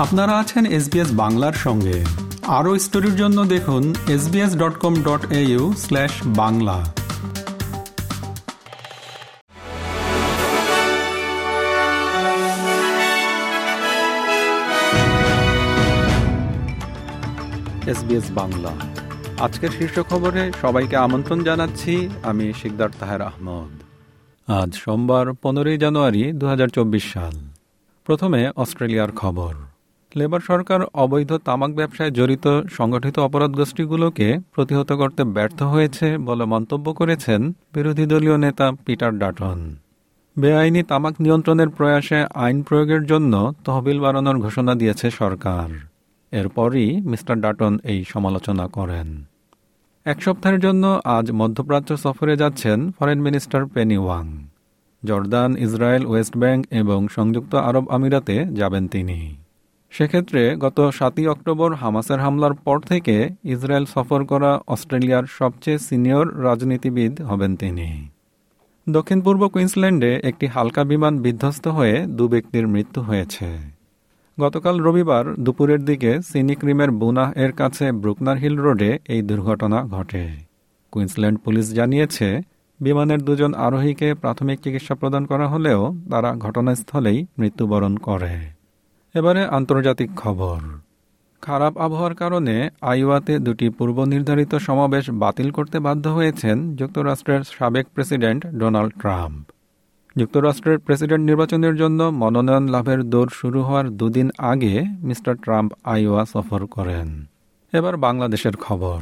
আপনারা আছেন এসবিএস বাংলার সঙ্গে। আরও স্টোরির জন্য দেখুন SBS dot com dot au slash Bangla. SBS Bangla. আজকের শীর্ষ খবরে সবাইকে আমন্ত্রণ জানাচ্ছি, আমি শিকদার তাহের আহমদ। আজ সোমবার, পনেরোই জানুয়ারি দু হাজার চব্বিশ সাল। প্রথমে অস্ট্রেলিয়ার খবর। লেবার সরকার অবৈধ তামাক ব্যবসায় জড়িত সংগঠিত অপরাধ গোষ্ঠীগুলোকে প্রতিহত করতে ব্যর্থ হয়েছে বলে মন্তব্য করেছেন বিরোধী দলীয় নেতা পিটার ডাটন। বেআইনি তামাক নিয়ন্ত্রণের প্রয়াসে আইন প্রয়োগের জন্য তহবিল বাড়ানোর ঘোষণা দিয়েছে সরকার। এরপরই মিস্টার ডাটন এই সমালোচনা করেন। এক সপ্তাহের জন্য আজ মধ্যপ্রাচ্য সফরে যাচ্ছেন foreign minister Penny Wong. Jordan, Israel, West Bank এবং সংযুক্ত আরব আমিরাতে যাবেন তিনি। সেক্ষেত্রে গত সাতই অক্টোবর হামাসের হামলার পর থেকে ইসরায়েল সফর করা অস্ট্রেলিয়ার সবচেয়ে সিনিয়র রাজনীতিবিদ হবেন তিনি। দক্ষিণ পূর্ব কুইন্সল্যান্ডে একটি হালকা বিমান বিধ্বস্ত হয়ে দু ব্যক্তির মৃত্যু হয়েছে। গতকাল রবিবার দুপুরের দিকে সিনিক্রিমের বুনাহ এর কাছে ব্রুকনার হিল রোডে এই দুর্ঘটনা ঘটে। কুইন্সল্যান্ড পুলিশ জানিয়েছে, বিমানের দুজন আরোহীকে প্রাথমিক চিকিৎসা প্রদান করা হলেও তারা ঘটনাস্থলেই মৃত্যুবরণ করে। এবারে আন্তর্জাতিক খবর। খারাপ আবহাওয়ার কারণে আইওয়াতে দুটি পূর্ব নির্ধারিত সমাবেশ বাতিল করতে বাধ্য হয়েছেন যুক্তরাষ্ট্রের সাবেক প্রেসিডেন্ট ডোনাল্ড ট্রাম্প। যুক্তরাষ্ট্রের প্রেসিডেন্ট নির্বাচনের জন্য মনোনয়ন লাভের দৌড় শুরু হওয়ার দুদিন আগে মিস্টার ট্রাম্প আইওয়া সফর করেন। এবার বাংলাদেশের খবর।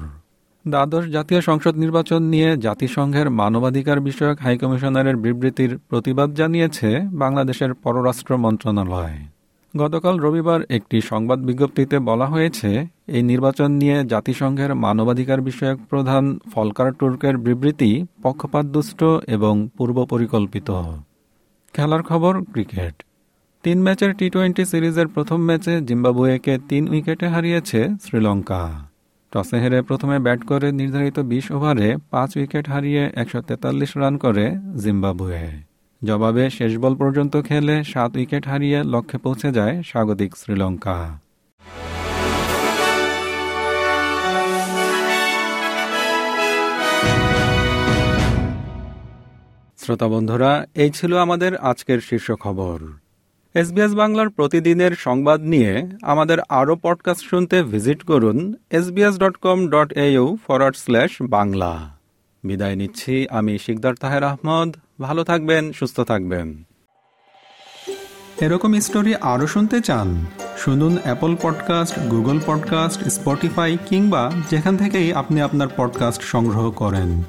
দ্বাদশ জাতীয় সংসদ নির্বাচন নিয়ে জাতিসংঘের মানবাধিকার বিষয়ক হাইকমিশনারের বিবৃতির প্রতিবাদ জানিয়েছে বাংলাদেশের পররাষ্ট্র মন্ত্রণালয়। গতকাল রবিবার একটি সংবাদ বিজ্ঞপ্তিতে বলা হয়েছে, এই নির্বাচন নিয়ে জাতিসংঘের মানবাধিকার বিষয়ক প্রধান ফলকার টুর্কের বিবৃতি পক্ষপাতদুষ্ট এবং পূর্ব পরিকল্পিত খেলার খবর, ক্রিকেট। তিন ম্যাচের টি টোয়েন্টি সিরিজের প্রথম ম্যাচে জিম্বাবুয়েকে তিন উইকেটে হারিয়েছে শ্রীলঙ্কা। টসে হেরে প্রথমে ব্যাট করে নির্ধারিত বিশ ওভারে পাঁচ উইকেট হারিয়ে একশ তেতাল্লিশ রান করে জিম্বাবুয়ে। জবাবে শেষ বল পর্যন্ত খেলে সাত উইকেট হারিয়ে লক্ষ্যে পৌঁছে যায় স্বাগতিক শ্রীলঙ্কা। শ্রোতা বন্ধুরা, এই ছিল আমাদের আজকের শীর্ষ খবর। এসবিএস বাংলার প্রতিদিনের সংবাদ নিয়ে আমাদের আরও পডকাস্ট শুনতে ভিজিট করুন SBS dot com dot au forward slash Bangla. বিদায় নিচ্ছি, আমি শিকদার তাহের আহমদ। ভালো থাকবেন, সুস্থ থাকবেন। এরকম স্টোরি আরও শুনতে চান, শুনুন Apple podcast Google podcast Spotify কিংবা যেখান থেকেই আপনি আপনার পডকাস্ট সংগ্রহ করেন।